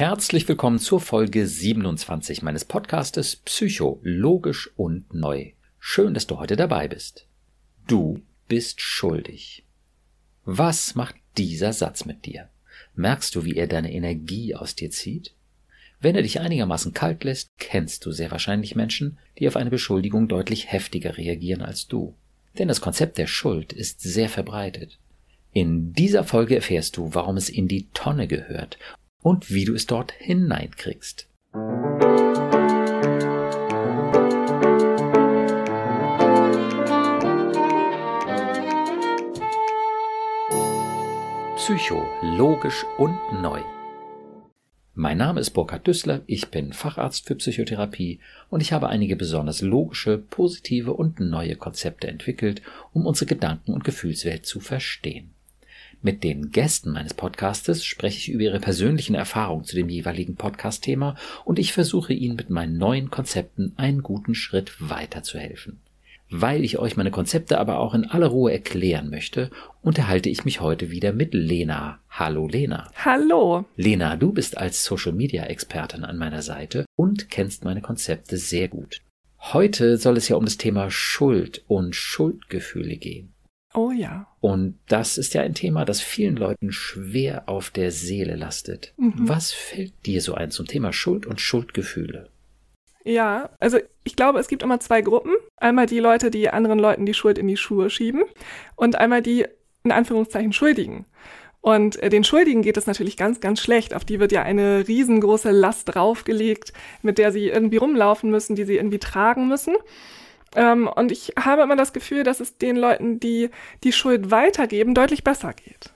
Herzlich willkommen zur Folge 27 meines Podcastes Psycho, logisch und neu. Schön, dass du heute dabei bist. Du bist schuldig. Was macht dieser Satz mit dir? Merkst du, wie er deine Energie aus dir zieht? Wenn er dich einigermaßen kalt lässt, kennst du sehr wahrscheinlich Menschen, die auf eine Beschuldigung deutlich heftiger reagieren als du. Denn das Konzept der Schuld ist sehr verbreitet. In dieser Folge erfährst du, warum es in die Tonne gehört und wie du es dort hineinkriegst. Psycho, logisch und neu. Mein Name ist Burkhard Düssler, ich bin Facharzt für Psychotherapie und ich habe einige besonders logische, positive und neue Konzepte entwickelt, um unsere Gedanken- und Gefühlswelt zu verstehen. Mit den Gästen meines Podcastes spreche ich über ihre persönlichen Erfahrungen zu dem jeweiligen Podcast-Thema und ich versuche Ihnen mit meinen neuen Konzepten einen guten Schritt weiterzuhelfen. Weil ich euch meine Konzepte aber auch in aller Ruhe erklären möchte, unterhalte ich mich heute wieder mit Lena. Hallo Lena. Hallo. Lena, du bist als Social Media Expertin an meiner Seite und kennst meine Konzepte sehr gut. Heute soll es ja um das Thema Schuld und Schuldgefühle gehen. Oh ja. Und das ist ja ein Thema, das vielen Leuten schwer auf der Seele lastet. Mhm. Was fällt dir so ein zum Thema Schuld und Schuldgefühle? Ja, also ich glaube, es gibt immer zwei Gruppen. Einmal die Leute, die anderen Leuten die Schuld in die Schuhe schieben und einmal die in Anführungszeichen Schuldigen. Und äh, den Schuldigen geht es natürlich ganz, ganz schlecht. Auf die wird ja eine riesengroße Last draufgelegt, mit der sie irgendwie rumlaufen müssen, die sie irgendwie tragen müssen. Ähm, und ich habe immer das Gefühl, dass es den Leuten, die die Schuld weitergeben, deutlich besser geht.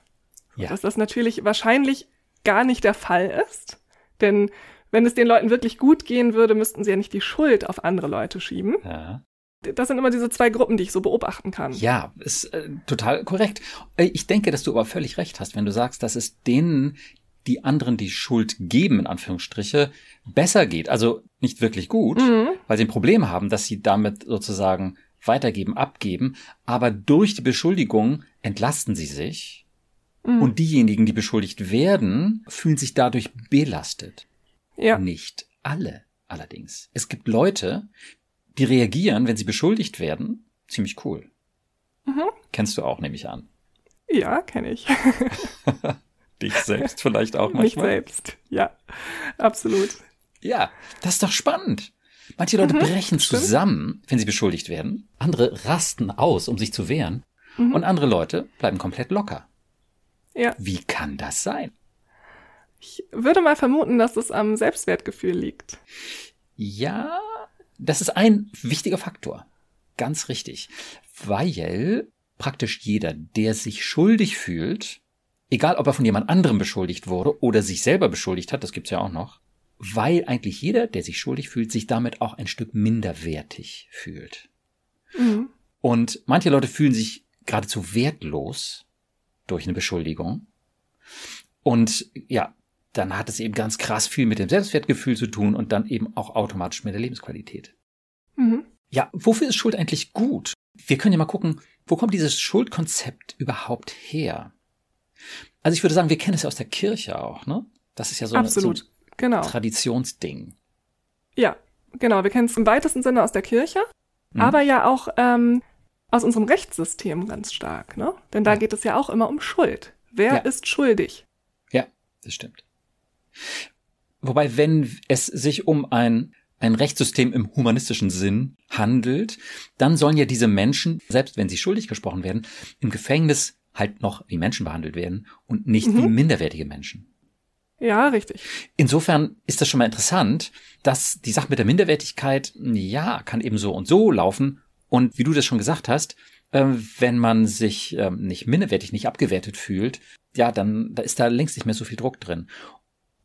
Ja. Dass das natürlich wahrscheinlich gar nicht der Fall ist. Denn wenn es den Leuten wirklich gut gehen würde, müssten sie ja nicht die Schuld auf andere Leute schieben. Ja. Das sind immer diese zwei Gruppen, die ich so beobachten kann. Ja, ist äh, total korrekt. Äh, ich denke, dass du aber völlig recht hast, wenn du sagst, dass es denen, die anderen die Schuld geben, in Anführungsstriche, besser geht. Also nicht wirklich gut, mhm. weil sie ein Problem haben, dass sie damit sozusagen weitergeben, abgeben. Aber durch die Beschuldigung entlasten sie sich. Mhm. Und diejenigen, die beschuldigt werden, fühlen sich dadurch belastet. Ja. Nicht alle allerdings. Es gibt Leute, die reagieren, wenn sie beschuldigt werden, ziemlich cool. Mhm. Kennst du auch, nehme ich an. Ja, kenne ich. Dich selbst vielleicht auch manchmal? Mich selbst, ja, absolut. Ja, das ist doch spannend. Manche Leute mhm, brechen zusammen, wenn sie beschuldigt werden. Andere rasten aus, um sich zu wehren. Mhm. Und andere Leute bleiben komplett locker. Ja. Wie kann das sein? Ich würde mal vermuten, dass es am Selbstwertgefühl liegt. Ja, das ist ein wichtiger Faktor. Ganz richtig. Weil praktisch jeder, der sich schuldig fühlt, Egal, ob er von jemand anderem beschuldigt wurde oder sich selber beschuldigt hat, das gibt's ja auch noch. Weil eigentlich jeder, der sich schuldig fühlt, sich damit auch ein Stück minderwertig fühlt. Mhm. Und manche Leute fühlen sich geradezu wertlos durch eine Beschuldigung. Und ja, dann hat es eben ganz krass viel mit dem Selbstwertgefühl zu tun und dann eben auch automatisch mit der Lebensqualität. Mhm. Ja, wofür ist Schuld eigentlich gut? Wir können ja mal gucken, wo kommt dieses Schuldkonzept überhaupt her? Also ich würde sagen, wir kennen es ja aus der Kirche auch, ne? Das ist ja so, Absolut. Eine, so ein genau. Traditionsding. Ja, genau. Wir kennen es im weitesten Sinne aus der Kirche, mhm. aber ja auch ähm, aus unserem Rechtssystem ganz stark, ne? Denn da ja. geht es ja auch immer um Schuld. Wer ja. ist schuldig? Ja, das stimmt. Wobei, wenn es sich um ein ein Rechtssystem im humanistischen Sinn handelt, dann sollen ja diese Menschen, selbst wenn sie schuldig gesprochen werden, im Gefängnis halt noch wie Menschen behandelt werden und nicht mhm. wie minderwertige Menschen. Ja, richtig. Insofern ist das schon mal interessant, dass die Sache mit der Minderwertigkeit, ja, kann eben so und so laufen. Und wie du das schon gesagt hast, äh, wenn man sich äh, nicht minderwertig, nicht abgewertet fühlt, ja, dann da ist da längst nicht mehr so viel Druck drin.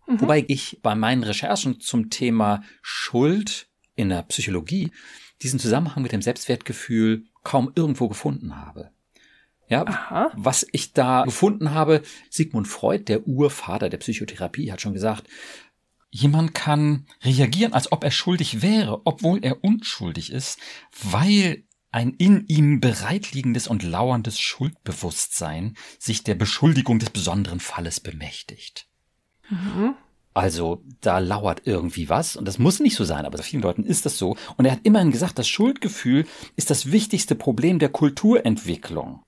Mhm. Wobei ich bei meinen Recherchen zum Thema Schuld in der Psychologie diesen Zusammenhang mit dem Selbstwertgefühl kaum irgendwo gefunden habe. Ja, Aha. was ich da gefunden habe, Sigmund Freud, der Urvater der Psychotherapie, hat schon gesagt, jemand kann reagieren, als ob er schuldig wäre, obwohl er unschuldig ist, weil ein in ihm bereitliegendes und lauerndes Schuldbewusstsein sich der Beschuldigung des besonderen Falles bemächtigt. Mhm. Also da lauert irgendwie was und das muss nicht so sein, aber bei vielen Leuten ist das so. Und er hat immerhin gesagt, das Schuldgefühl ist das wichtigste Problem der Kulturentwicklung.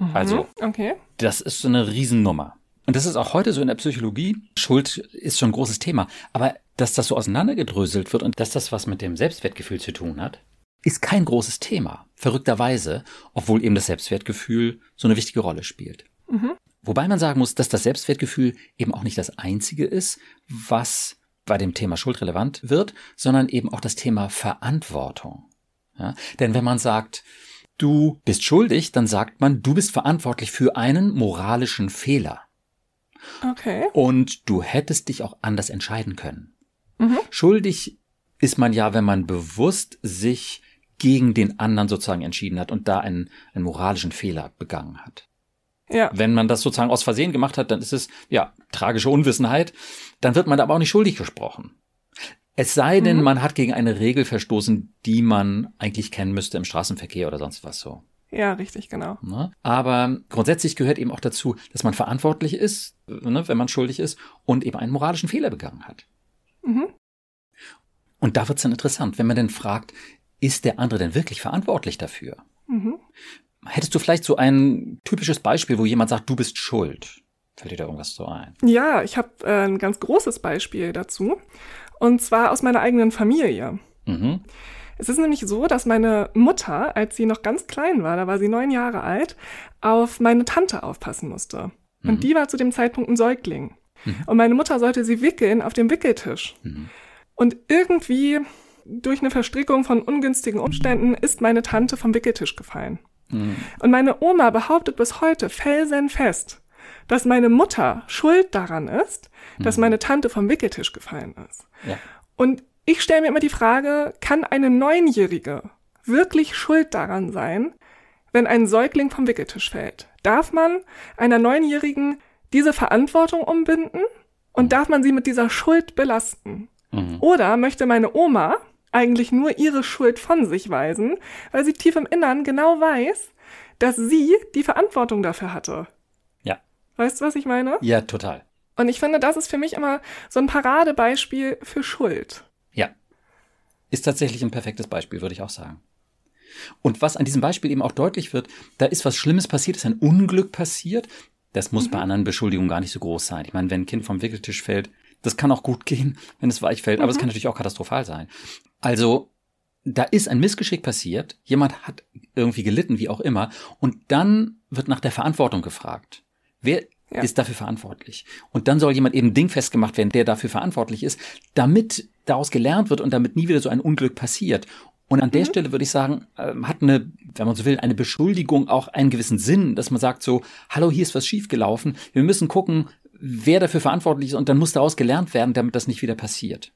Mhm. Also, okay. das ist so eine Riesennummer. Und das ist auch heute so in der Psychologie. Schuld ist schon ein großes Thema. Aber dass das so auseinandergedröselt wird und dass das was mit dem Selbstwertgefühl zu tun hat, ist kein großes Thema. Verrückterweise, obwohl eben das Selbstwertgefühl so eine wichtige Rolle spielt. Mhm. Wobei man sagen muss, dass das Selbstwertgefühl eben auch nicht das einzige ist, was bei dem Thema Schuld relevant wird, sondern eben auch das Thema Verantwortung. Ja? Denn wenn man sagt, du bist schuldig, dann sagt man, du bist verantwortlich für einen moralischen Fehler. Okay. Und du hättest dich auch anders entscheiden können. Mhm. Schuldig ist man ja, wenn man bewusst sich gegen den anderen sozusagen entschieden hat und da einen, einen moralischen Fehler begangen hat. Ja. Wenn man das sozusagen aus Versehen gemacht hat, dann ist es ja tragische Unwissenheit. Dann wird man aber auch nicht schuldig gesprochen. Es sei denn, Mhm. man hat gegen eine Regel verstoßen, die man eigentlich kennen müsste im Straßenverkehr oder sonst was so. Ja, richtig, genau. Ne? Aber grundsätzlich gehört eben auch dazu, dass man verantwortlich ist, ne, wenn man schuldig ist und eben einen moralischen Fehler begangen hat. Mhm. Und da wird's dann interessant, wenn man denn fragt, ist der andere denn wirklich verantwortlich dafür? Mhm. Hättest du vielleicht so ein typisches Beispiel, wo jemand sagt, du bist schuld? Fällt dir da irgendwas so ein? Ja, ich habe äh, ein ganz großes Beispiel dazu. Und zwar aus meiner eigenen Familie. Mhm. Es ist nämlich so, dass meine Mutter, als sie noch ganz klein war, da war sie neun Jahre alt, auf meine Tante aufpassen musste. Und Mhm. die war zu dem Zeitpunkt ein Säugling. Mhm. Und meine Mutter sollte sie wickeln auf dem Wickeltisch. Mhm. Und irgendwie durch eine Verstrickung von ungünstigen Umständen ist meine Tante vom Wickeltisch gefallen. Mhm. Und meine Oma behauptet bis heute felsenfest, dass meine Mutter schuld daran ist, dass Mhm. meine Tante vom Wickeltisch gefallen ist. Ja. Und ich stelle mir immer die Frage, kann eine Neunjährige wirklich schuld daran sein, wenn ein Säugling vom Wickeltisch fällt? Darf man einer Neunjährigen diese Verantwortung umbinden und darf man sie mit dieser Schuld belasten? Mhm. Oder möchte meine Oma eigentlich nur ihre Schuld von sich weisen, weil sie tief im Innern genau weiß, dass sie die Verantwortung dafür hatte? Ja. Weißt du, was ich meine? Ja, total. Und ich finde, das ist für mich immer so ein Paradebeispiel für Schuld. Ja. Ist tatsächlich ein perfektes Beispiel, würde ich auch sagen. Und was an diesem Beispiel eben auch deutlich wird, da ist was Schlimmes passiert, ist ein Unglück passiert. Das muss bei anderen Beschuldigungen gar nicht so groß sein. Ich meine, wenn ein Kind vom Wickeltisch fällt, das kann auch gut gehen, wenn es weich fällt, aber es kann natürlich auch katastrophal sein. Also, da ist ein Missgeschick passiert, jemand hat irgendwie gelitten, wie auch immer, und dann wird nach der Verantwortung gefragt. Wer Ja. ist dafür verantwortlich? Und dann soll jemand eben dingfest gemacht werden, der dafür verantwortlich ist, damit daraus gelernt wird und damit nie wieder so ein Unglück passiert. Und an der Stelle würde ich sagen, ähm, hat eine, wenn man so will, eine Beschuldigung auch einen gewissen Sinn, dass man sagt so, hallo, hier ist was schiefgelaufen, wir müssen gucken, wer dafür verantwortlich ist und dann muss daraus gelernt werden, damit das nicht wieder passiert.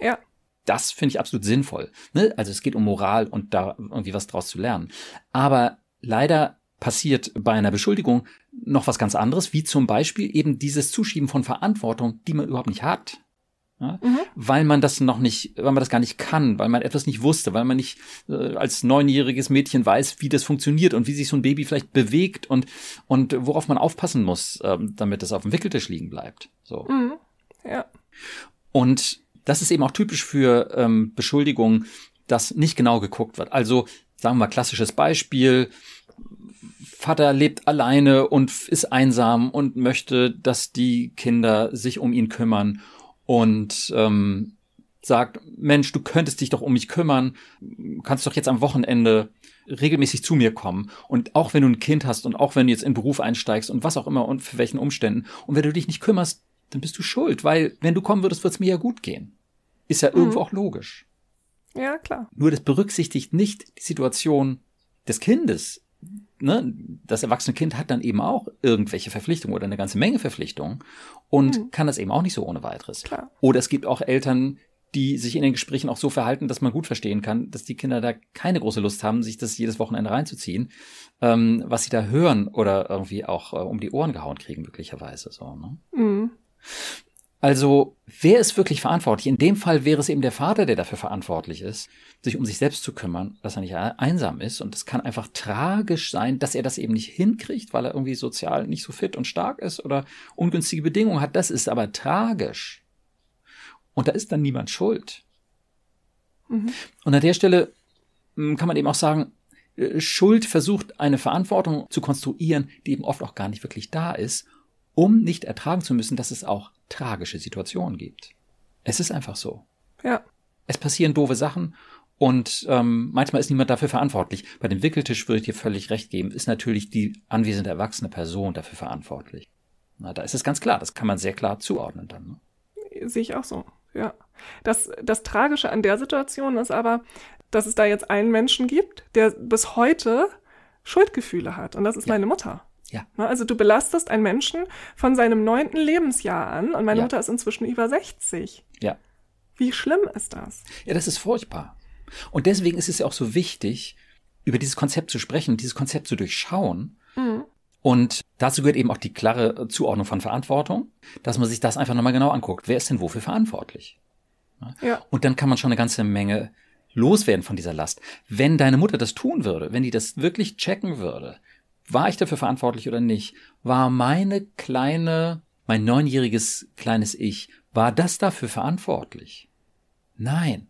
Ja. Das finde ich absolut sinnvoll. Ne? Also es geht um Moral und da irgendwie was draus zu lernen. Aber leider passiert bei einer Beschuldigung noch was ganz anderes, wie zum Beispiel eben dieses Zuschieben von Verantwortung, die man überhaupt nicht hat. Ja? Mhm. Weil man das noch nicht, weil man das gar nicht kann, weil man etwas nicht wusste, weil man nicht äh, als neunjähriges Mädchen weiß, wie das funktioniert und wie sich so ein Baby vielleicht bewegt und, und worauf man aufpassen muss, ähm, damit es auf dem Wickeltisch liegen bleibt. So. Mhm. Ja. Und das ist eben auch typisch für ähm, Beschuldigungen, dass nicht genau geguckt wird. Also sagen wir mal klassisches Beispiel. Vater lebt alleine und ist einsam und möchte, dass die Kinder sich um ihn kümmern und ähm, sagt, Mensch, du könntest dich doch um mich kümmern, kannst doch jetzt am Wochenende regelmäßig zu mir kommen. Und auch wenn du ein Kind hast und auch wenn du jetzt in Beruf einsteigst und was auch immer und für welchen Umständen, und wenn du dich nicht kümmerst, dann bist du schuld, weil wenn du kommen würdest, wird es mir ja gut gehen. Ist ja irgendwo auch logisch. Ja, klar. Nur das berücksichtigt nicht die Situation des Kindes. Ne? Das erwachsene Kind hat dann eben auch irgendwelche Verpflichtungen oder eine ganze Menge Verpflichtungen und Mhm. kann das eben auch nicht so ohne weiteres. Klar. Oder es gibt auch Eltern, die sich in den Gesprächen auch so verhalten, dass man gut verstehen kann, dass die Kinder da keine große Lust haben, sich das jedes Wochenende reinzuziehen, ähm, was sie da hören oder irgendwie auch äh, um die Ohren gehauen kriegen, möglicherweise so. Ne? Mhm. Also, wer ist wirklich verantwortlich? In dem Fall wäre es eben der Vater, der dafür verantwortlich ist, sich um sich selbst zu kümmern, dass er nicht einsam ist. Und es kann einfach tragisch sein, dass er das eben nicht hinkriegt, weil er irgendwie sozial nicht so fit und stark ist oder ungünstige Bedingungen hat. Das ist aber tragisch. Und da ist dann niemand schuld. Mhm. Und an der Stelle hm, kann man eben auch sagen, äh, Schuld versucht eine Verantwortung zu konstruieren, die eben oft auch gar nicht wirklich da ist, um nicht ertragen zu müssen, dass es auch tragische Situationen gibt. Es ist einfach so. Ja. Es passieren doofe Sachen und ähm, manchmal ist niemand dafür verantwortlich. Bei dem Wickeltisch würde ich dir völlig recht geben, ist natürlich die anwesende erwachsene Person dafür verantwortlich. Na, da ist es ganz klar, das kann man sehr klar zuordnen dann. Ne? Sehe ich auch so, ja. Das, das Tragische an der Situation ist aber, dass es da jetzt einen Menschen gibt, der bis heute Schuldgefühle hat. Und das ist ja. meine Mutter. Ja. Ne, also du belastest einen Menschen von seinem neunten Lebensjahr an und meine ja. Mutter ist inzwischen über 60. Ja. Wie schlimm ist das? Ja, das ist furchtbar. Und deswegen ist es ja auch so wichtig, über dieses Konzept zu sprechen, dieses Konzept zu durchschauen. Mhm. Und dazu gehört eben auch die klare Zuordnung von Verantwortung, dass man sich das einfach nochmal genau anguckt. Wer ist denn wofür verantwortlich? Ja. Und dann kann man schon eine ganze Menge loswerden von dieser Last. Wenn deine Mutter das tun würde, wenn die das wirklich checken würde, war ich dafür verantwortlich oder nicht? War meine kleine, mein neunjähriges kleines Ich, war das dafür verantwortlich? Nein.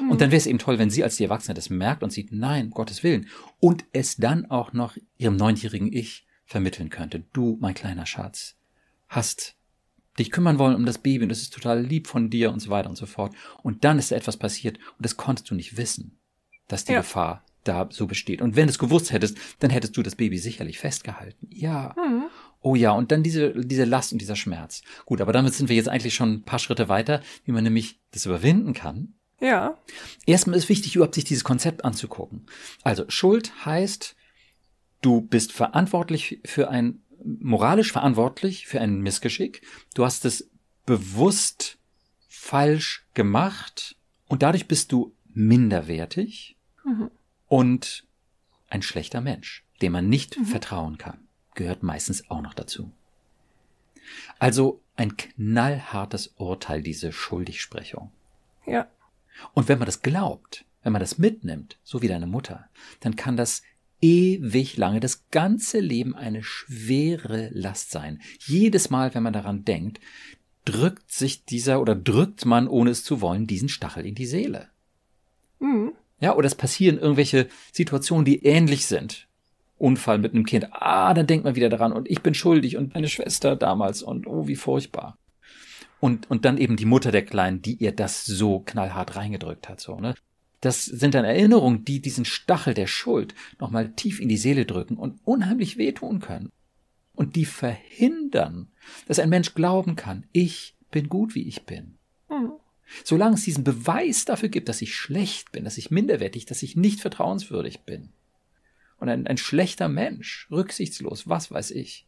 Mhm. Und dann wäre es eben toll, wenn sie als die Erwachsene das merkt und sieht, nein, um Gottes Willen. Und es dann auch noch ihrem neunjährigen Ich vermitteln könnte. Du, mein kleiner Schatz, hast dich kümmern wollen um das Baby und das ist total lieb von dir und so weiter und so fort. Und dann ist da etwas passiert und das konntest du nicht wissen, dass die ja. Gefahr da so besteht. Und wenn du es gewusst hättest, dann hättest du das Baby sicherlich festgehalten. Ja. Mhm. Oh ja, und dann diese, diese Last und dieser Schmerz. Gut, aber damit sind wir jetzt eigentlich schon ein paar Schritte weiter, wie man nämlich das überwinden kann. Ja. Erstmal ist wichtig, überhaupt sich dieses Konzept anzugucken. Also Schuld heißt, du bist verantwortlich für ein, moralisch verantwortlich für ein Missgeschick. Du hast es bewusst falsch gemacht und dadurch bist du minderwertig mhm. Und ein schlechter Mensch, dem man nicht mhm. vertrauen kann, gehört meistens auch noch dazu. Also ein knallhartes Urteil, diese Schuldigsprechung. Ja. Und wenn man das glaubt, wenn man das mitnimmt, so wie deine Mutter, dann kann das ewig lange, das ganze Leben eine schwere Last sein. Jedes Mal, wenn man daran denkt, drückt sich dieser oder drückt man, ohne es zu wollen, diesen Stachel in die Seele. Mhm. Ja, oder es passieren irgendwelche Situationen, die ähnlich sind. Unfall mit einem Kind. Ah, dann denkt man wieder daran und ich bin schuldig und meine Schwester damals und oh, wie furchtbar. Und, und dann eben die Mutter der Kleinen, die ihr das so knallhart reingedrückt hat, so, ne? Das sind dann Erinnerungen, die diesen Stachel der Schuld nochmal tief in die Seele drücken und unheimlich wehtun können. Und die verhindern, dass ein Mensch glauben kann, ich bin gut, wie ich bin. Solange es diesen Beweis dafür gibt, dass ich schlecht bin, dass ich minderwertig, dass ich nicht vertrauenswürdig bin. Und ein, ein schlechter Mensch, rücksichtslos, was weiß ich,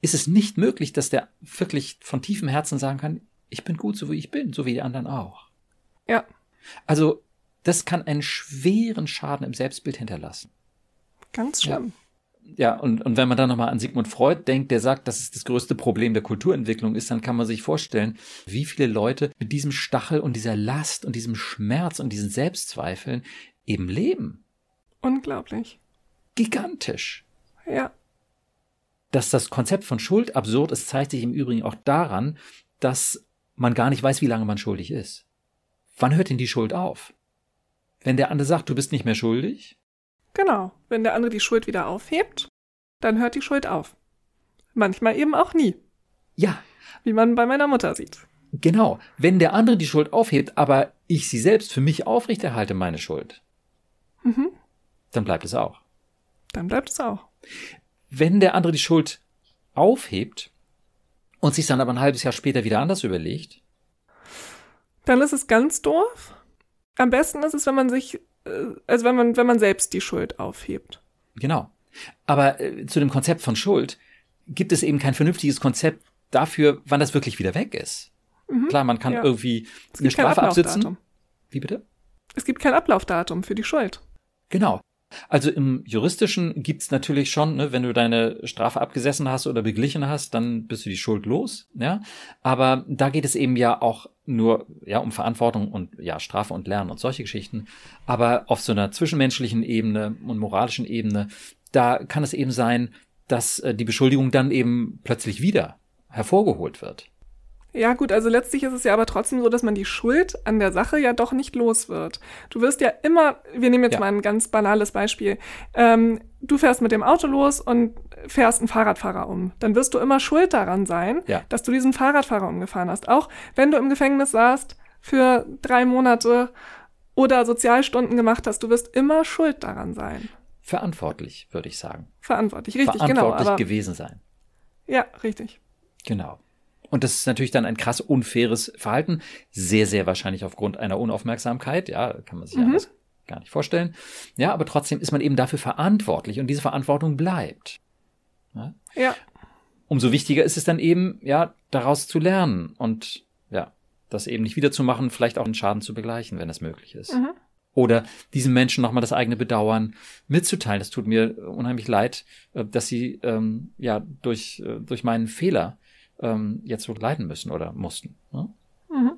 ist es nicht möglich, dass der wirklich von tiefem Herzen sagen kann, ich bin gut, so wie ich bin, so wie die anderen auch. Ja. Also, das kann einen schweren Schaden im Selbstbild hinterlassen. Ganz schlimm. Ja, ja und, und wenn man dann nochmal an Sigmund Freud denkt, der sagt, dass es das größte Problem der Kulturentwicklung ist, dann kann man sich vorstellen, wie viele Leute mit diesem Stachel und dieser Last und diesem Schmerz und diesen Selbstzweifeln eben leben. Unglaublich. Gigantisch. Ja. Dass das Konzept von Schuld absurd ist, zeigt sich im Übrigen auch daran, dass man gar nicht weiß, wie lange man schuldig ist. Wann hört denn die Schuld auf? Wenn der andere sagt, du bist nicht mehr schuldig? Genau. Wenn der andere die Schuld wieder aufhebt, dann hört die Schuld auf. Manchmal eben auch nie. Ja. Wie man bei meiner Mutter sieht. Genau. Wenn der andere die Schuld aufhebt, aber ich sie selbst für mich aufrechterhalte, meine Schuld, mhm. dann bleibt es auch. Dann bleibt es auch. Wenn der andere die Schuld aufhebt und sich dann aber ein halbes Jahr später wieder anders überlegt, dann ist es ganz doof. Am besten ist es, wenn man sich, also wenn man, wenn man selbst die Schuld aufhebt. Genau. Aber äh, zu dem Konzept von Schuld gibt es eben kein vernünftiges Konzept dafür, wann das wirklich wieder weg ist. Mhm, Klar, man kann ja. irgendwie eine Strafe absitzen. Wie bitte? Es gibt kein Ablaufdatum für die Schuld. Genau. Also im juristischen gibt's natürlich schon, ne, wenn du deine Strafe abgesessen hast oder beglichen hast, dann bist du die Schuld los, ja. Aber da geht es eben ja auch nur ja um Verantwortung und ja Strafe und Lernen und solche Geschichten. Aber auf so einer zwischenmenschlichen Ebene und moralischen Ebene, da kann es eben sein, dass äh, die Beschuldigung dann eben plötzlich wieder hervorgeholt wird. Ja, gut, also letztlich ist es ja aber trotzdem so, dass man die Schuld an der Sache ja doch nicht los wird. Du wirst ja immer, wir nehmen jetzt Ja. mal ein ganz banales Beispiel. Ähm, du fährst mit dem Auto los und fährst einen Fahrradfahrer um. Dann wirst du immer schuld daran sein, Ja. dass du diesen Fahrradfahrer umgefahren hast. Auch wenn du im Gefängnis saßt für drei Monate oder Sozialstunden gemacht hast, du wirst immer schuld daran sein. Verantwortlich, würde ich sagen. Verantwortlich, richtig, genau. Verantwortlich gewesen sein. ja, richtig. Genau. Und das ist natürlich dann ein krass unfaires Verhalten. Sehr, sehr wahrscheinlich aufgrund einer Unaufmerksamkeit. Ja, kann man sich Mhm. anders gar nicht vorstellen. Ja, aber trotzdem ist man eben dafür verantwortlich und diese Verantwortung bleibt. Ja, Umso wichtiger ist es dann eben, ja, daraus zu lernen und ja, das eben nicht wiederzumachen, vielleicht auch einen Schaden zu begleichen, wenn es möglich ist. Mhm. Oder diesen Menschen nochmal das eigene Bedauern mitzuteilen. Das tut mir unheimlich leid, äh, dass sie ähm, ja durch, äh, durch meinen Fehler ähm, jetzt so leiden müssen oder mussten. Ne? Mhm.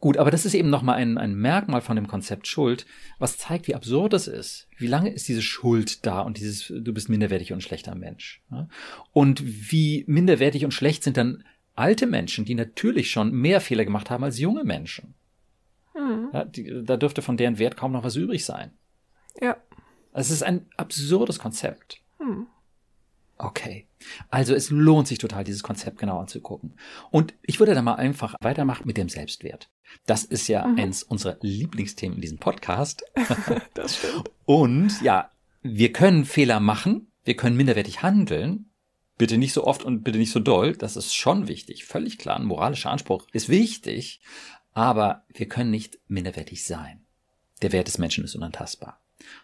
Gut, aber das ist eben nochmal ein, ein Merkmal von dem Konzept Schuld, was zeigt, wie absurd es ist. Wie lange ist diese Schuld da und dieses, du bist minderwertig und schlechter Mensch. Ne? Und wie minderwertig und schlecht sind dann alte Menschen, die natürlich schon mehr Fehler gemacht haben als junge Menschen. Mhm. Ja, die, da dürfte von deren Wert kaum noch was übrig sein. ja. Es ist ein absurdes Konzept. Hm. Okay. Also es lohnt sich total, dieses Konzept genau anzugucken. Und ich würde da mal einfach weitermachen mit dem Selbstwert. Das ist ja Mhm. eins unserer Lieblingsthemen in diesem Podcast. Das stimmt. Und ja, wir können Fehler machen, wir können minderwertig handeln. Bitte nicht so oft und bitte nicht so doll. Das ist schon wichtig. Völlig klar. Ein moralischer Anspruch ist wichtig. Aber wir können nicht minderwertig sein. Der Wert des Menschen ist unantastbar.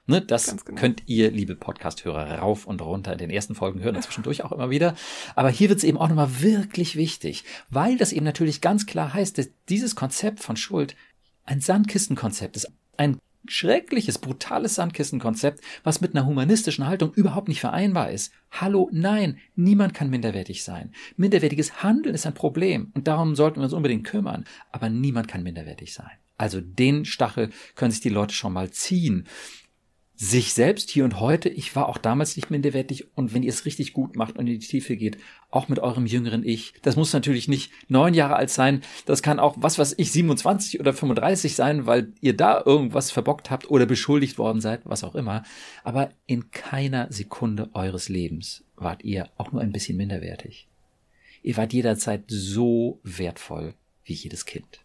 Ne, das genau. könnt ihr, liebe Podcast-Hörer, rauf und runter in den ersten Folgen hören und zwischendurch auch immer wieder. Aber hier wird es eben auch nochmal wirklich wichtig, weil das eben natürlich ganz klar heißt, dass dieses Konzept von Schuld ein Sandkistenkonzept ist. Ein schreckliches, brutales Sandkistenkonzept, was mit einer humanistischen Haltung überhaupt nicht vereinbar ist. Hallo, nein, niemand kann minderwertig sein. Minderwertiges Handeln ist ein Problem und darum sollten wir uns unbedingt kümmern. Aber niemand kann minderwertig sein. Also den Stachel können sich die Leute schon mal ziehen sich selbst hier und heute, ich war auch damals nicht minderwertig und wenn ihr es richtig gut macht und in die Tiefe geht, auch mit eurem jüngeren Ich, das muss natürlich nicht neun Jahre alt sein, das kann auch, was weiß ich, 27 oder 35 sein, weil ihr da irgendwas verbockt habt oder beschuldigt worden seid, was auch immer, aber in keiner Sekunde eures Lebens wart ihr auch nur ein bisschen minderwertig. Ihr wart jederzeit so wertvoll wie jedes Kind.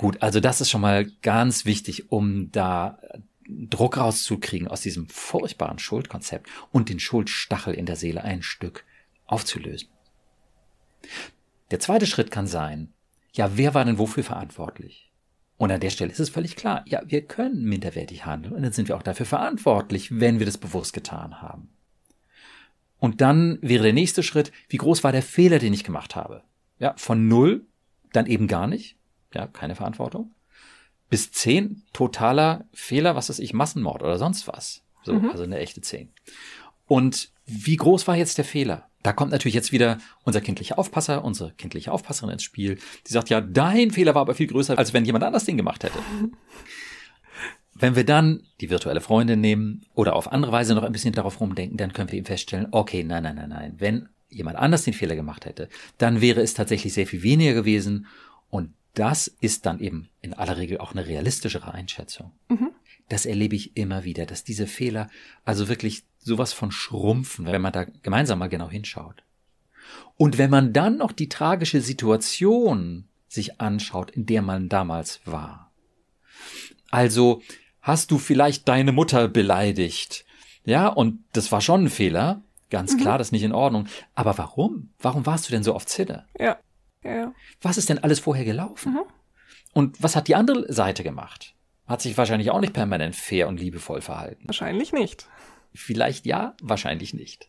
Gut, also das ist schon mal ganz wichtig, um da Druck rauszukriegen aus diesem furchtbaren Schuldkonzept und den Schuldstachel in der Seele ein Stück aufzulösen. Der zweite Schritt kann sein, ja, wer war denn wofür verantwortlich? Und an der Stelle ist es völlig klar, ja, wir können minderwertig handeln und dann sind wir auch dafür verantwortlich, wenn wir das bewusst getan haben. Und dann wäre der nächste Schritt, wie groß war der Fehler, den ich gemacht habe? Ja, von null, dann eben gar nicht, ja, keine Verantwortung. Bis zehn, totaler Fehler, was weiß ich, Massenmord oder sonst was. So, Mhm. also eine echte zehn. Und wie groß war jetzt der Fehler? Da kommt natürlich jetzt wieder unser kindlicher Aufpasser, unsere kindliche Aufpasserin ins Spiel. Die sagt, ja, dein Fehler war aber viel größer, als wenn jemand anders den gemacht hätte. Wenn wir dann die virtuelle Freundin nehmen oder auf andere Weise noch ein bisschen darauf rumdenken, dann können wir eben feststellen, okay, nein, nein, nein, nein. Wenn jemand anders den Fehler gemacht hätte, dann wäre es tatsächlich sehr viel weniger gewesen. Und das ist dann eben in aller Regel auch eine realistischere Einschätzung. Mhm. Das erlebe ich immer wieder, dass diese Fehler also wirklich sowas von schrumpfen, wenn man da gemeinsam mal genau hinschaut. Und wenn man dann noch die tragische Situation sich anschaut, in der man damals war. Also hast du vielleicht deine Mutter beleidigt. Ja, und das war schon ein Fehler. Ganz klar, das ist nicht in Ordnung. Aber warum? Warum warst du denn so oft? Ja. Ja, ja. Was ist denn alles vorher gelaufen? Mhm. Und was hat die andere Seite gemacht? Hat sich wahrscheinlich auch nicht permanent fair und liebevoll verhalten. Wahrscheinlich nicht. Vielleicht ja, wahrscheinlich nicht.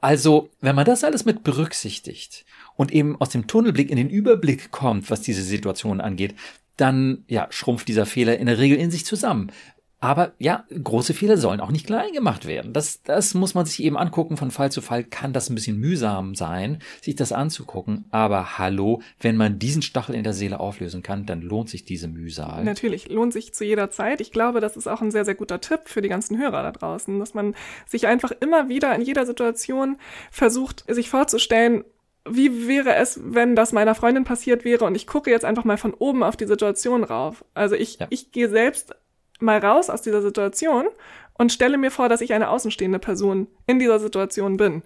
Also, wenn man das alles mit berücksichtigt und eben aus dem Tunnelblick in den Überblick kommt, was diese Situation angeht, dann ja, schrumpft dieser Fehler in der Regel in sich zusammen. Aber ja, große Fehler sollen auch nicht klein gemacht werden. Das, das muss man sich eben angucken. Von Fall zu Fall kann das ein bisschen mühsam sein, sich das anzugucken. Aber hallo, wenn man diesen Stachel in der Seele auflösen kann, dann lohnt sich diese Mühsal. Natürlich, lohnt sich zu jeder Zeit. Ich glaube, das ist auch ein sehr, sehr guter Tipp für die ganzen Hörer da draußen, dass man sich einfach immer wieder in jeder Situation versucht, sich vorzustellen, wie wäre es, wenn das meiner Freundin passiert wäre und ich gucke jetzt einfach mal von oben auf die Situation rauf. Also ich, ja. ich gehe selbst mal raus aus dieser Situation und stelle mir vor, dass ich eine außenstehende Person in dieser Situation bin.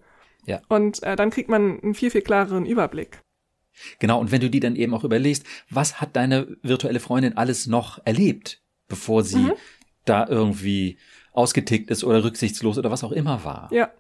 Ja. Und äh, dann kriegt man einen viel, viel klareren Überblick. Genau, und wenn du die dann eben auch überlegst, was hat deine virtuelle Freundin alles noch erlebt, bevor sie mhm. da irgendwie ausgetickt ist oder rücksichtslos oder was auch immer war. Ja.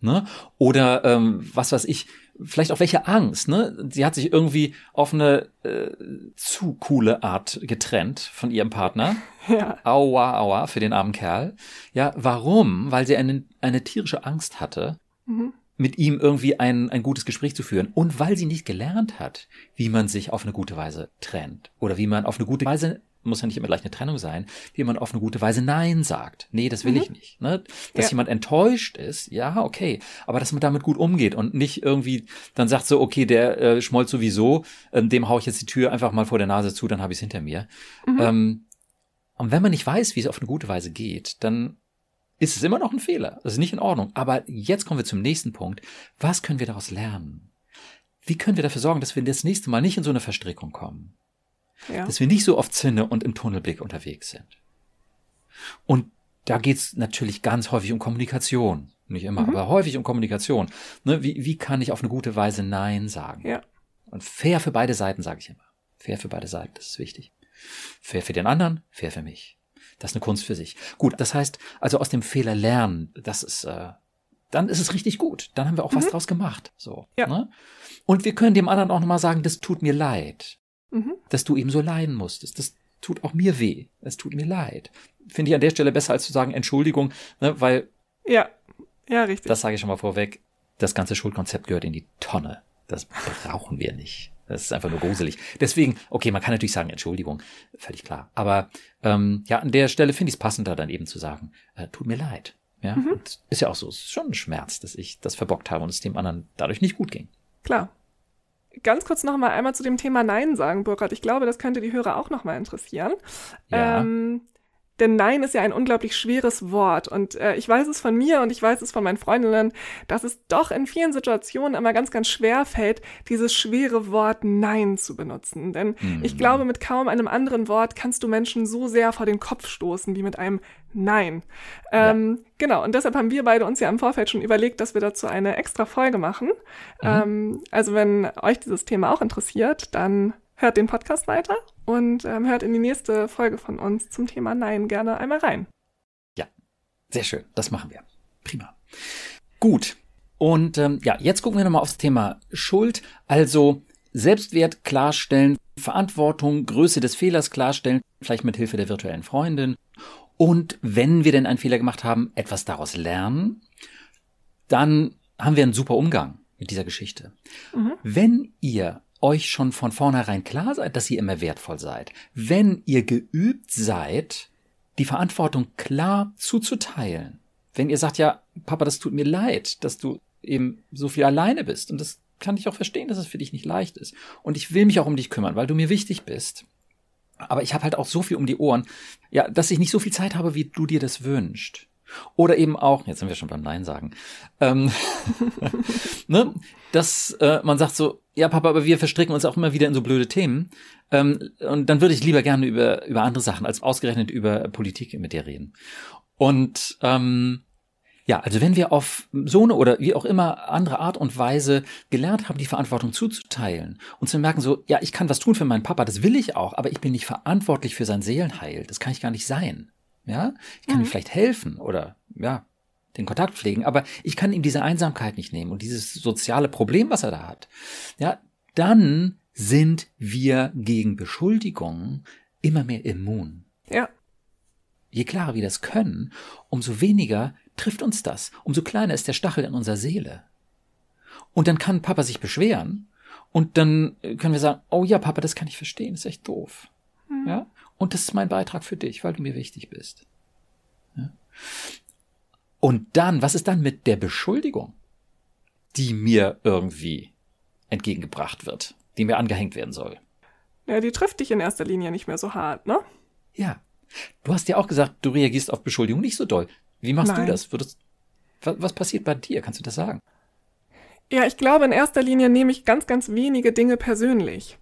Ne? Oder ähm, was weiß ich, vielleicht auch welche Angst, ne? Sie hat sich irgendwie auf eine äh, zu coole Art getrennt von ihrem Partner. Ja. Aua, aua, für den armen Kerl. Ja, warum? Weil sie eine, eine tierische Angst hatte, mhm. mit ihm irgendwie ein, ein gutes Gespräch zu führen. Und weil sie nicht gelernt hat, wie man sich auf eine gute Weise trennt. Oder wie man auf eine gute Weise muss ja nicht immer gleich eine Trennung sein, wie man auf eine gute Weise Nein sagt. Nee, das will mhm. ich nicht. Ne? Dass ja. jemand enttäuscht ist, ja, okay. Aber dass man damit gut umgeht und nicht irgendwie dann sagt so, okay, der äh, schmollt sowieso, ähm, dem hau ich jetzt die Tür einfach mal vor der Nase zu, dann habe ich es hinter mir. Mhm. Ähm, und wenn man nicht weiß, wie es auf eine gute Weise geht, dann ist es immer noch ein Fehler. Das ist nicht in Ordnung. Aber jetzt kommen wir zum nächsten Punkt. Was können wir daraus lernen? Wie können wir dafür sorgen, dass wir das nächste Mal nicht in so eine Verstrickung kommen? Ja. dass wir nicht so oft Zinne und im Tunnelblick unterwegs sind. Und da geht's natürlich ganz häufig um Kommunikation. Nicht immer, mhm. aber häufig um Kommunikation. Ne, wie, wie kann ich auf eine gute Weise Nein sagen? Ja. Und fair für beide Seiten, sage ich immer. Fair für beide Seiten, das ist wichtig. Fair für den anderen, fair für mich. Das ist eine Kunst für sich. Gut, das heißt, also aus dem Fehler lernen, das ist, äh, dann ist es richtig gut. Dann haben wir auch mhm. was draus gemacht. So. Ja. Ne? Und wir können dem anderen auch nochmal sagen, das tut mir leid mhm. dass du eben so leiden musstest. Das tut auch mir weh. Es tut mir leid. Finde ich an der Stelle besser, als zu sagen Entschuldigung, ne, weil. Ja, ja, richtig. Das sage ich schon mal vorweg. Das ganze Schuldkonzept gehört in die Tonne. Das brauchen wir nicht. Das ist einfach nur gruselig. Deswegen, okay, man kann natürlich sagen, Entschuldigung, völlig klar. Aber ähm, ja, an der Stelle finde ich es passender, dann eben zu sagen, äh, tut mir leid. Ja, mhm. ist ja auch so, es ist schon ein Schmerz, dass ich das verbockt habe und es dem anderen dadurch nicht gut ging. Klar ganz kurz noch mal einmal zu dem Thema Nein sagen, Burkhard. Ich glaube, das könnte die Hörer auch noch mal interessieren. Ja. Ähm, denn Nein ist ja ein unglaublich schweres Wort. Und äh, ich weiß es von mir und ich weiß es von meinen Freundinnen, dass es doch in vielen Situationen immer ganz, ganz schwer fällt, dieses schwere Wort Nein zu benutzen. Denn mhm. ich glaube, mit kaum einem anderen Wort kannst du Menschen so sehr vor den Kopf stoßen wie mit einem Nein. Ähm, ja. Genau, und deshalb haben wir beide uns ja im Vorfeld schon überlegt, dass wir dazu eine extra Folge machen. Mhm. Ähm, also wenn euch dieses Thema auch interessiert, dann hört den Podcast weiter und ähm, hört in die nächste Folge von uns zum Thema Nein gerne einmal rein. Ja, sehr schön. Das machen wir. Prima. Gut. Und ähm, ja, jetzt gucken wir nochmal aufs Thema Schuld. Also Selbstwert klarstellen, Verantwortung, Größe des Fehlers klarstellen, vielleicht mit Hilfe der virtuellen Freundin. Und wenn wir denn einen Fehler gemacht haben, etwas daraus lernen, dann haben wir einen super Umgang mit dieser Geschichte. Mhm. Wenn ihr euch schon von vornherein klar seid, dass ihr immer wertvoll seid, wenn ihr geübt seid, die Verantwortung klar zuzuteilen, wenn ihr sagt, ja, Papa, das tut mir leid, dass du eben so viel alleine bist. Und das kann ich auch verstehen, dass es für dich nicht leicht ist. Und ich will mich auch um dich kümmern, weil du mir wichtig bist. Aber ich habe halt auch so viel um die Ohren, ja, dass ich nicht so viel Zeit habe, wie du dir das wünschst. Oder eben auch, jetzt sind wir schon beim Nein sagen, ähm, ne, dass äh, man sagt so, ja Papa, aber wir verstricken uns auch immer wieder in so blöde Themen. Ähm, und dann würde ich lieber gerne über, über andere Sachen als ausgerechnet über Politik mit dir reden. Und ähm, ja, also wenn wir auf so eine oder wie auch immer andere Art und Weise gelernt haben, die Verantwortung zuzuteilen und zu merken, so, ja, ich kann was tun für meinen Papa, das will ich auch, aber ich bin nicht verantwortlich für sein Seelenheil. Das kann ich gar nicht sein. Ja, ich kann mhm. ihm vielleicht helfen oder ja, den Kontakt pflegen, aber ich kann ihm diese Einsamkeit nicht nehmen und dieses soziale Problem, was er da hat. Ja, dann sind wir gegen Beschuldigungen immer mehr immun. Ja. Je klarer wir das können, umso weniger trifft uns das, umso kleiner ist der Stachel in unserer Seele. Und dann kann Papa sich beschweren und dann können wir sagen, oh ja, Papa, das kann ich verstehen, ist echt doof. Mhm. Ja? Und das ist mein Beitrag für dich, weil du mir wichtig bist. Und dann, was ist dann mit der Beschuldigung, die mir irgendwie entgegengebracht wird, die mir angehängt werden soll? Ja, die trifft dich in erster Linie nicht mehr so hart, ne? Ja. Du hast ja auch gesagt, du reagierst auf Beschuldigung nicht so doll. Wie machst Nein. du das? Würdest, was, was passiert bei dir? Kannst du das sagen? Ja, ich glaube, in erster Linie nehme ich ganz, ganz wenige Dinge persönlich.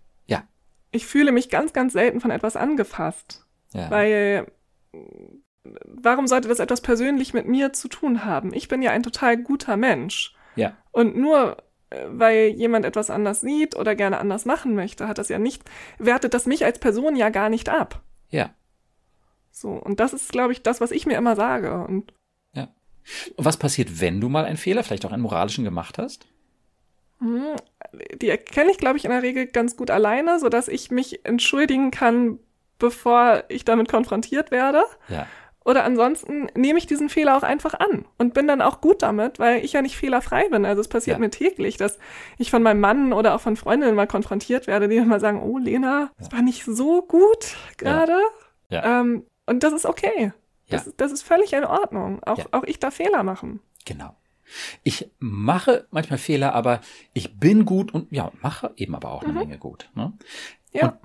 Ich fühle mich ganz, ganz selten von etwas angefasst. Ja. Weil, warum sollte das etwas persönlich mit mir zu tun haben? Ich bin ja ein total guter Mensch. ja. Und nur äh, weil jemand etwas anders sieht oder gerne anders machen möchte, hat das ja nicht, wertet das mich als Person ja gar nicht ab. Ja. So. Und das ist, glaube ich, das, was ich mir immer sage. Und Ja. Und was passiert, wenn du mal einen Fehler, vielleicht auch einen moralischen gemacht hast? Die erkenne ich, glaube ich, in der Regel ganz gut alleine, so dass ich mich entschuldigen kann, bevor ich damit konfrontiert werde. Ja. Oder ansonsten nehme ich diesen Fehler auch einfach an und bin dann auch gut damit, weil ich ja nicht fehlerfrei bin. Also es passiert Ja. mir täglich, dass ich von meinem Mann oder auch von Freundinnen mal konfrontiert werde, die dann mal sagen, oh Lena, das war nicht so gut gerade. Ja. Ähm, und das ist okay. Das, Ja. das ist völlig in Ordnung. Auch, Ja. auch ich darf Fehler machen. Genau. Ich mache manchmal Fehler, aber ich bin gut und ja, mache eben aber auch eine Menge gut. Ne? Ja. Und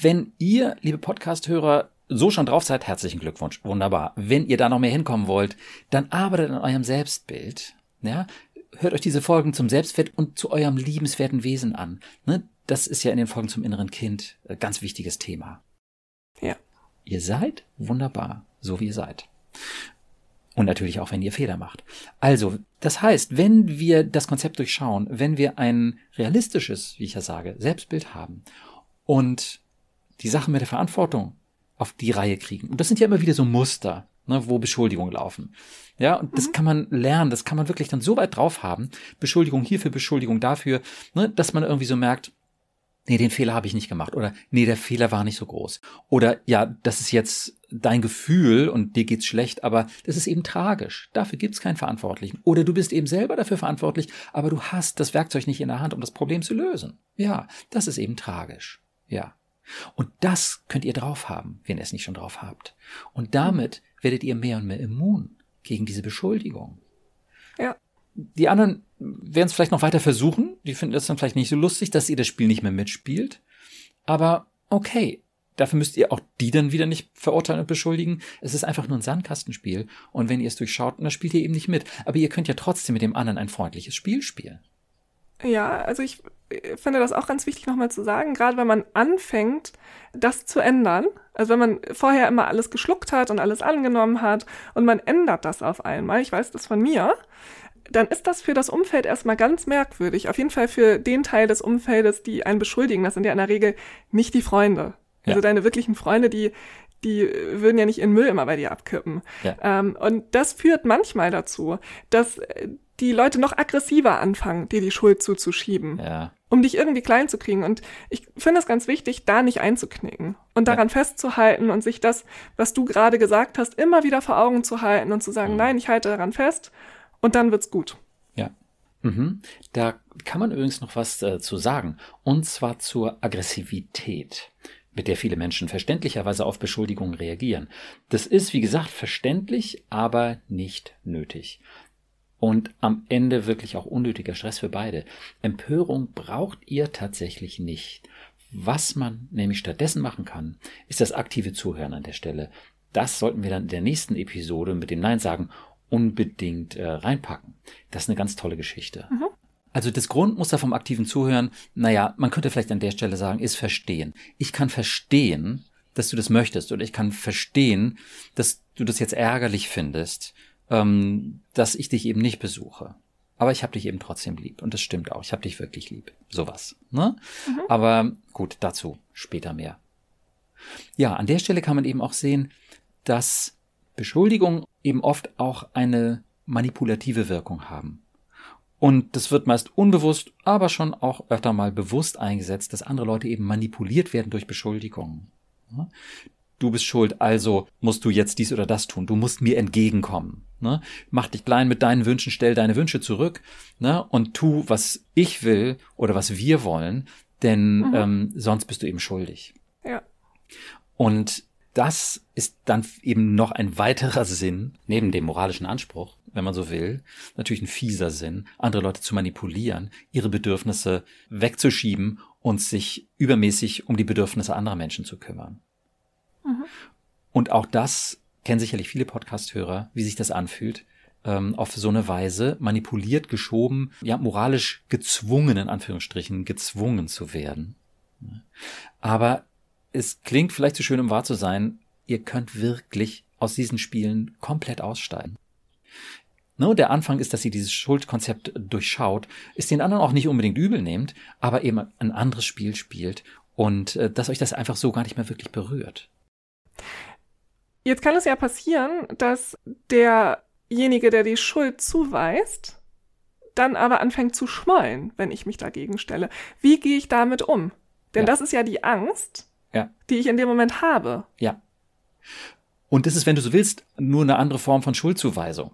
wenn ihr, liebe Podcast-Hörer, so schon drauf seid, herzlichen Glückwunsch. Wunderbar. Wenn ihr da noch mehr hinkommen wollt, dann arbeitet an eurem Selbstbild. Ja? Hört euch diese Folgen zum Selbstwert und zu eurem liebenswerten Wesen an. Ne? Das ist ja in den Folgen zum inneren Kind ein ganz wichtiges Thema. Ja. Ihr seid wunderbar, so wie ihr seid. Und natürlich auch, wenn ihr Fehler macht. Also, das heißt, wenn wir das Konzept durchschauen, wenn wir ein realistisches, wie ich ja sage, Selbstbild haben und die Sachen mit der Verantwortung auf die Reihe kriegen, und das sind ja immer wieder so Muster, ne, wo Beschuldigungen laufen. Ja, und das kann man lernen, das kann man wirklich dann so weit drauf haben, Beschuldigung hierfür, Beschuldigung dafür, ne, dass man irgendwie so merkt, nee, den Fehler habe ich nicht gemacht oder nee, der Fehler war nicht so groß oder ja, das ist jetzt dein Gefühl und dir geht's schlecht, aber das ist eben tragisch. Dafür gibt's keinen Verantwortlichen oder du bist eben selber dafür verantwortlich, aber du hast das Werkzeug nicht in der Hand, um das Problem zu lösen. Ja, das ist eben tragisch. Ja. Und das könnt ihr drauf haben, wenn ihr es nicht schon drauf habt. Und damit werdet ihr mehr und mehr immun gegen diese Beschuldigung. Ja. Die anderen werden es vielleicht noch weiter versuchen. Die finden das dann vielleicht nicht so lustig, dass ihr das Spiel nicht mehr mitspielt. Aber okay, dafür müsst ihr auch die dann wieder nicht verurteilen und beschuldigen. Es ist einfach nur ein Sandkastenspiel. Und wenn ihr es durchschaut, dann spielt ihr eben nicht mit. Aber ihr könnt ja trotzdem mit dem anderen ein freundliches Spiel spielen. Ja, also ich finde das auch ganz wichtig nochmal zu sagen, gerade wenn man anfängt, das zu ändern, also wenn man vorher immer alles geschluckt hat und alles angenommen hat und man ändert das auf einmal, ich weiß das von mir, dann ist das für das Umfeld erstmal ganz merkwürdig. Auf jeden Fall für den Teil des Umfeldes, die einen beschuldigen. Das sind ja in der Regel nicht die Freunde. Also Ja. deine wirklichen Freunde, die, die würden ja nicht in Müll immer bei dir abkippen. Ja. Ähm, und das führt manchmal dazu, dass äh, die Leute noch aggressiver anfangen, dir die Schuld zuzuschieben, Ja. um dich irgendwie klein zu kriegen. Und ich finde es ganz wichtig, da nicht einzuknicken und daran festzuhalten und sich das, was du gerade gesagt hast, immer wieder vor Augen zu halten und zu sagen, Mhm. nein, ich halte daran fest und dann wird's gut. Ja. Mhm. Da kann man übrigens noch was äh, zu sagen. Und zwar zur Aggressivität, mit der viele Menschen verständlicherweise auf Beschuldigungen reagieren. Das ist, wie gesagt, verständlich, aber nicht nötig. Und am Ende wirklich auch unnötiger Stress für beide. Empörung braucht ihr tatsächlich nicht. Was man nämlich stattdessen machen kann, ist das aktive Zuhören an der Stelle. Das sollten wir dann in der nächsten Episode mit dem Nein sagen unbedingt äh, reinpacken. Das ist eine ganz tolle Geschichte. Also das Grundmuster vom aktiven Zuhören, naja, man könnte vielleicht an der Stelle sagen, ist verstehen. Ich kann verstehen, dass du das möchtest oder ich kann verstehen, dass du das jetzt ärgerlich findest, ähm, dass ich dich eben nicht besuche. Aber ich habe dich eben trotzdem lieb und das stimmt auch. Ich habe dich wirklich lieb. Sowas. Ne? Aber gut, dazu später mehr. Ja, an der Stelle kann man eben auch sehen, dass Beschuldigungen eben oft auch eine manipulative Wirkung haben. Und das wird meist unbewusst, aber schon auch öfter mal bewusst eingesetzt, dass andere Leute eben manipuliert werden durch Beschuldigungen. Ja? Du bist schuld, also musst du jetzt dies oder das tun. Du musst mir entgegenkommen. Ne? Mach dich klein mit deinen Wünschen, stell deine Wünsche zurück ne? und tu, was ich will oder was wir wollen, denn ähm, sonst bist du eben schuldig. Ja. Und das ist dann eben noch ein weiterer Sinn, neben dem moralischen Anspruch, wenn man so will, natürlich ein fieser Sinn, andere Leute zu manipulieren, ihre Bedürfnisse wegzuschieben und sich übermäßig um die Bedürfnisse anderer Menschen zu kümmern. Mhm. Und auch das kennen sicherlich viele Podcast-Hörer, wie sich das anfühlt, ähm, auf so eine Weise manipuliert, geschoben, ja, moralisch gezwungen, in Anführungsstrichen, gezwungen zu werden. Aber es klingt vielleicht zu schön, um wahr zu sein, ihr könnt wirklich aus diesen Spielen komplett aussteigen. No, der Anfang ist, dass sie dieses Schuldkonzept durchschaut, ist den anderen auch nicht unbedingt übel nehmt, aber eben ein anderes Spiel spielt und äh, dass euch das einfach so gar nicht mehr wirklich berührt. Jetzt kann es ja passieren, dass derjenige, der die Schuld zuweist, dann aber anfängt zu schmollen, wenn ich mich dagegen stelle. Wie gehe ich damit um? Denn ja. das ist ja die Angst, ja. die ich in dem Moment habe. Ja. Und das ist, wenn du so willst, nur eine andere Form von Schuldzuweisung.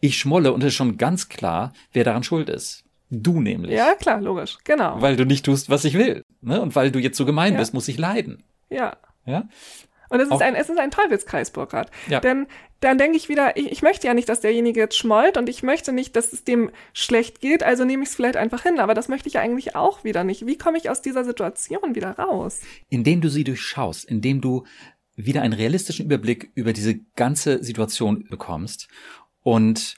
Ich schmolle und es ist schon ganz klar, wer daran schuld ist. Du nämlich. Ja, klar, logisch, genau. Weil du nicht tust, was ich will. Ne? Und weil du jetzt so gemein ja. bist, muss ich leiden. Ja. Ja. Und es ist ein, es ist ein Teufelskreis, Burkhard. Ja. Denn dann denke ich wieder, ich, ich möchte ja nicht, dass derjenige jetzt schmollt und ich möchte nicht, dass es dem schlecht geht, also nehme ich es vielleicht einfach hin. Aber das möchte ich ja eigentlich auch wieder nicht. Wie komme ich aus dieser Situation wieder raus? Indem du sie durchschaust, indem du wieder einen realistischen Überblick über diese ganze Situation bekommst und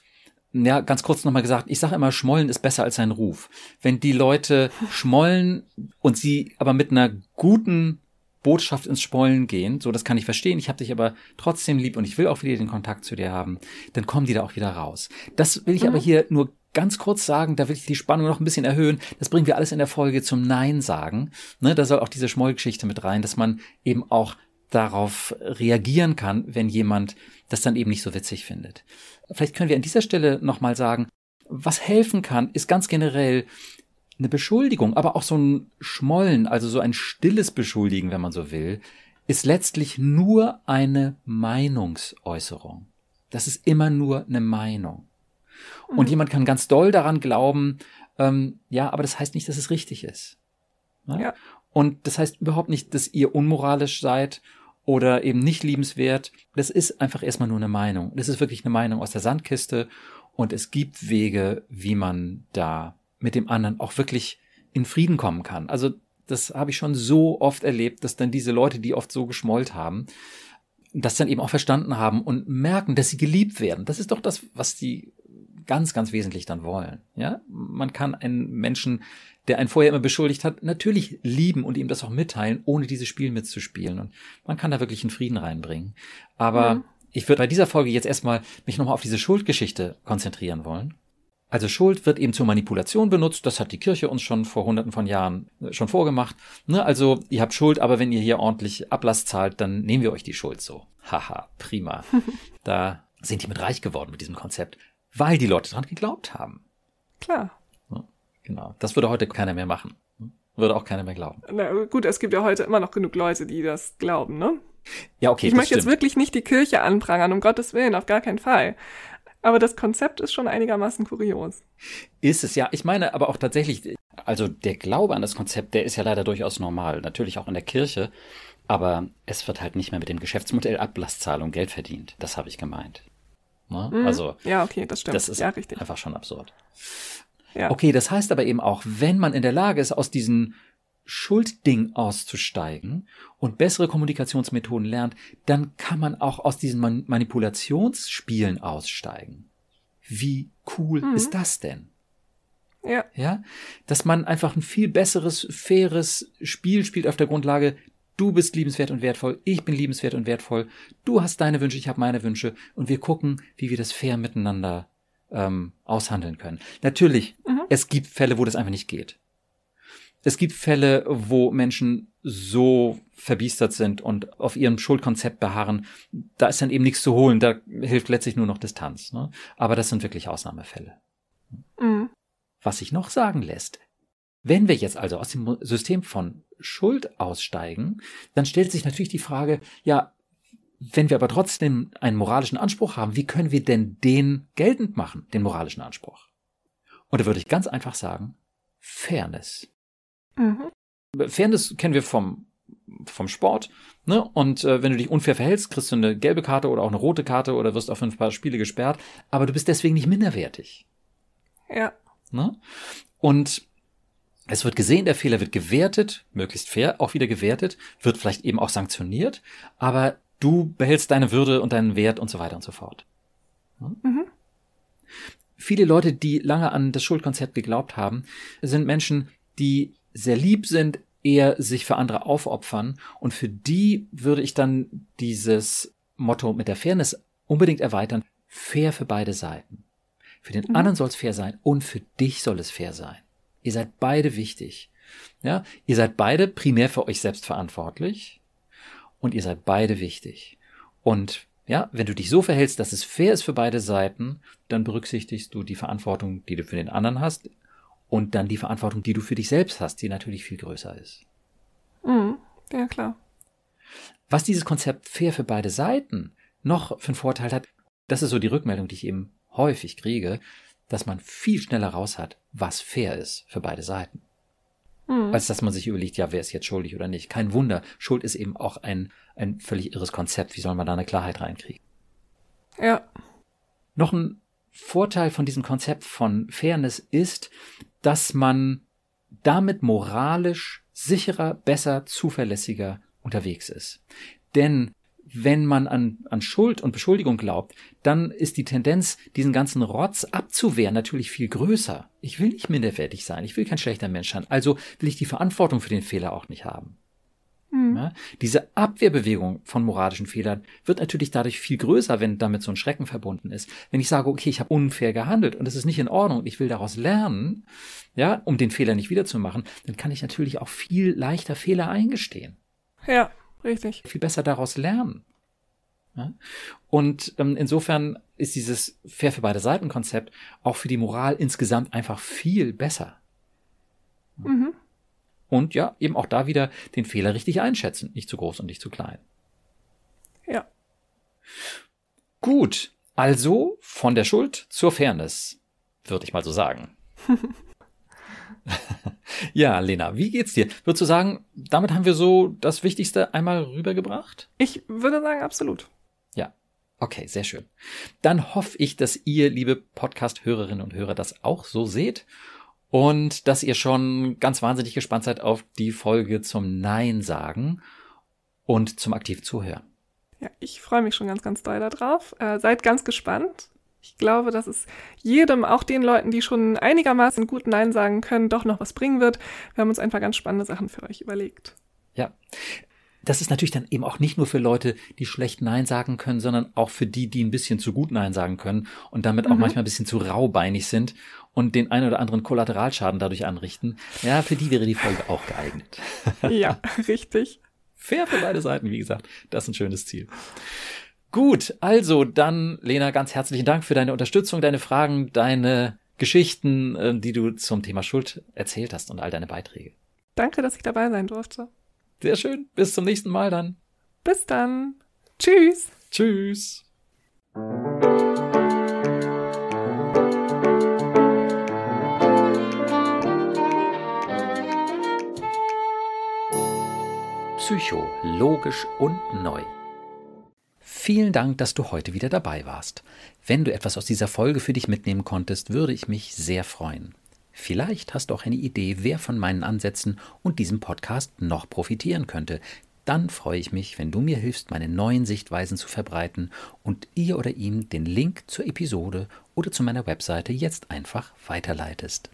ja, ganz kurz nochmal gesagt, ich sage immer, Schmollen ist besser als ein Ruf. Wenn die Leute schmollen und sie aber mit einer guten Botschaft ins Spollen gehen, so das kann ich verstehen, ich habe dich aber trotzdem lieb und ich will auch wieder den Kontakt zu dir haben, dann kommen die da auch wieder raus. Das will ich mhm. aber hier nur ganz kurz sagen, da will ich die Spannung noch ein bisschen erhöhen. Das bringen wir alles in der Folge zum Nein sagen. Ne, da soll auch diese Schmollgeschichte mit rein, dass man eben auch darauf reagieren kann, wenn jemand das dann eben nicht so witzig findet. Vielleicht können wir an dieser Stelle nochmal sagen, was helfen kann, ist ganz generell eine Beschuldigung, aber auch so ein Schmollen, also so ein stilles Beschuldigen, wenn man so will, ist letztlich nur eine Meinungsäußerung. Das ist immer nur eine Meinung. Mhm. Und jemand kann ganz doll daran glauben, ähm, ja, aber das heißt nicht, dass es richtig ist. Ne? Ja? Und das heißt überhaupt nicht, dass ihr unmoralisch seid oder eben nicht liebenswert. Das ist einfach erstmal nur eine Meinung. Das ist wirklich eine Meinung aus der Sandkiste und es gibt Wege, wie man da mit dem anderen auch wirklich in Frieden kommen kann. Also das habe ich schon so oft erlebt, dass dann diese Leute, die oft so geschmollt haben, das dann eben auch verstanden haben und merken, dass sie geliebt werden. Das ist doch das, was die ganz, ganz wesentlich dann wollen. Ja, man kann einen Menschen, der einen vorher immer beschuldigt hat, natürlich lieben und ihm das auch mitteilen, ohne dieses Spiel mitzuspielen. Und man kann da wirklich einen Frieden reinbringen. Aber mhm. ich würde bei dieser Folge jetzt erstmal mich nochmal auf diese Schuldgeschichte konzentrieren wollen. Also Schuld wird eben zur Manipulation benutzt. Das hat die Kirche uns schon vor hunderten von Jahren äh, schon vorgemacht. Ne? Also ihr habt Schuld, aber wenn ihr hier ordentlich Ablass zahlt, dann nehmen wir euch die Schuld so. Haha, prima. da sind die mit reich geworden mit diesem Konzept weil die Leute dran geglaubt haben. Klar. Ja, genau. Das würde heute keiner mehr machen. Würde auch keiner mehr glauben. Na gut, es gibt ja heute immer noch genug Leute, die das glauben, ne? Ja, okay. Ich möchte stimmt. jetzt wirklich nicht die Kirche anprangern, um Gottes Willen, auf gar keinen Fall. Aber das Konzept ist schon einigermaßen kurios. Ist es ja. Ich meine aber auch tatsächlich, also der Glaube an das Konzept, der ist ja leider durchaus normal. Natürlich auch in der Kirche. Aber es wird halt nicht mehr mit dem Geschäftsmodell Ablasszahlung Geld verdient. Das habe ich gemeint. Ne? Mhm. Also ja, okay, das stimmt. Das ist ja, einfach schon absurd. Ja. Okay, das heißt aber eben auch, wenn man in der Lage ist, aus diesem Schuldding auszusteigen und bessere Kommunikationsmethoden lernt, dann kann man auch aus diesen Man Manipulationsspielen aussteigen. Wie cool mhm. ist das denn? Ja. Ja, dass man einfach ein viel besseres, faires Spiel spielt auf der Grundlage Du bist liebenswert und wertvoll, ich bin liebenswert und wertvoll, du hast deine Wünsche, ich habe meine Wünsche und wir gucken, wie wir das fair miteinander ähm, aushandeln können. Natürlich, mhm. es gibt Fälle, wo das einfach nicht geht. Es gibt Fälle, wo Menschen so verbiestert sind und auf ihrem Schuldkonzept beharren, da ist dann eben nichts zu holen, da hilft letztlich nur noch Distanz. Ne? Aber das sind wirklich Ausnahmefälle. Mhm. Was sich noch sagen lässt, wenn wir jetzt also aus dem System von Schuld aussteigen, dann stellt sich natürlich die Frage, ja, wenn wir aber trotzdem einen moralischen Anspruch haben, wie können wir denn den geltend machen, den moralischen Anspruch? Und da würde ich ganz einfach sagen, Fairness. Mhm. Fairness kennen wir vom vom Sport. Ne? Und äh, wenn du dich unfair verhältst, kriegst du eine gelbe Karte oder auch eine rote Karte oder wirst auf ein paar Spiele gesperrt. Aber du bist deswegen nicht minderwertig. Ja. Ne? Und es wird gesehen, der Fehler wird gewertet, möglichst fair auch wieder gewertet, wird vielleicht eben auch sanktioniert, aber du behältst deine Würde und deinen Wert und so weiter und so fort. Ne? Mhm. Viele Leute, die lange an das Schuldkonzept geglaubt haben, sind Menschen, die sehr lieb sind, eher sich für andere aufopfern. Und für die würde ich dann dieses Motto mit der Fairness unbedingt erweitern. Fair für beide Seiten. Für den mhm. anderen soll es fair sein und für dich soll es fair sein. Ihr seid beide wichtig. Ja, ihr seid beide primär für euch selbst verantwortlich und ihr seid beide wichtig. Und ja, wenn du dich so verhältst, dass es fair ist für beide Seiten, dann berücksichtigst du die Verantwortung, die du für den anderen hast und dann die Verantwortung, die du für dich selbst hast, die natürlich viel größer ist. Mhm, ja, klar. Was dieses Konzept fair für beide Seiten noch für einen Vorteil hat, das ist so die Rückmeldung, die ich eben häufig kriege, dass man viel schneller raus hat, was fair ist für beide Seiten. Mhm. Als dass man sich überlegt, ja, wer ist jetzt schuldig oder nicht. Kein Wunder, Schuld ist eben auch ein, ein völlig irres Konzept. Wie soll man da eine Klarheit reinkriegen? Ja. Noch ein Vorteil von diesem Konzept von Fairness ist, dass man damit moralisch sicherer, besser, zuverlässiger unterwegs ist. Denn wenn man an, an Schuld und Beschuldigung glaubt, dann ist die Tendenz, diesen ganzen Rotz abzuwehren, natürlich viel größer. Ich will nicht minderwertig sein, ich will kein schlechter Mensch sein, also will ich die Verantwortung für den Fehler auch nicht haben. Mhm. Ja, diese Abwehrbewegung von moralischen Fehlern wird natürlich dadurch viel größer, wenn damit so ein Schrecken verbunden ist. Wenn ich sage, okay, ich habe unfair gehandelt und es ist nicht in Ordnung und ich will daraus lernen, ja, um den Fehler nicht wiederzumachen, dann kann ich natürlich auch viel leichter Fehler eingestehen. Ja, richtig. Viel besser daraus lernen. Ja? Und ähm, insofern ist dieses fair für beide Seiten Konzept auch für die Moral insgesamt einfach viel besser. Mhm. Und ja, eben auch da wieder den Fehler richtig einschätzen. Nicht zu groß und nicht zu klein. Ja. Gut. Also von der Schuld zur Fairness, würde ich mal so sagen. ja, Lena, wie geht's dir? Würdest du sagen, damit haben wir so das Wichtigste einmal rübergebracht? Ich würde sagen, absolut. Ja. Okay, sehr schön. Dann hoffe ich, dass ihr, liebe Podcast-Hörerinnen und Hörer, das auch so seht und dass ihr schon ganz wahnsinnig gespannt seid auf die Folge zum Nein sagen und zum aktiv Zuhören. Ja, ich freue mich schon ganz, ganz doll darauf. Äh, seid ganz gespannt. Ich glaube, dass es jedem, auch den Leuten, die schon einigermaßen gut Nein sagen können, doch noch was bringen wird. Wir haben uns einfach ganz spannende Sachen für euch überlegt. Ja. Das ist natürlich dann eben auch nicht nur für Leute, die schlecht Nein sagen können, sondern auch für die, die ein bisschen zu gut Nein sagen können und damit auch mhm. manchmal ein bisschen zu raubeinig sind und den einen oder anderen Kollateralschaden dadurch anrichten. Ja, für die wäre die Folge auch geeignet. ja, richtig. Fair für beide Seiten, wie gesagt. Das ist ein schönes Ziel. Gut, also dann, Lena, ganz herzlichen Dank für deine Unterstützung, deine Fragen, deine Geschichten, äh, die du zum Thema Schuld erzählt hast und all deine Beiträge. Danke, dass ich dabei sein durfte. Sehr schön. Bis zum nächsten Mal dann. Bis dann. Tschüss. Tschüss. Psycho, logisch und neu. Vielen Dank, dass du heute wieder dabei warst. Wenn du etwas aus dieser Folge für dich mitnehmen konntest, würde ich mich sehr freuen. Vielleicht hast du auch eine Idee, wer von meinen Ansätzen und diesem Podcast noch profitieren könnte. Dann freue ich mich, wenn du mir hilfst, meine neuen Sichtweisen zu verbreiten und ihr oder ihm den Link zur Episode oder zu meiner Webseite jetzt einfach weiterleitest.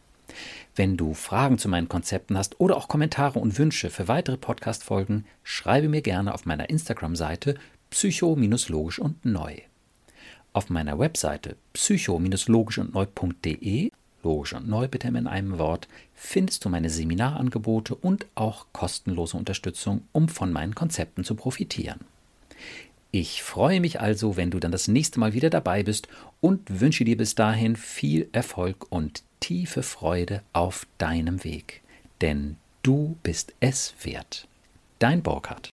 Wenn du Fragen zu meinen Konzepten hast oder auch Kommentare und Wünsche für weitere Podcast-Folgen, schreibe mir gerne auf meiner Instagram-Seite psycho-logisch und neu. Auf meiner Webseite psycho-logisch und neu.de, logisch und neu bitte in einem Wort, findest du meine Seminarangebote und auch kostenlose Unterstützung, um von meinen Konzepten zu profitieren. Ich freue mich also, wenn du dann das nächste Mal wieder dabei bist und wünsche dir bis dahin viel Erfolg und tiefe Freude auf deinem Weg. Denn du bist es wert. Dein Burkhardt.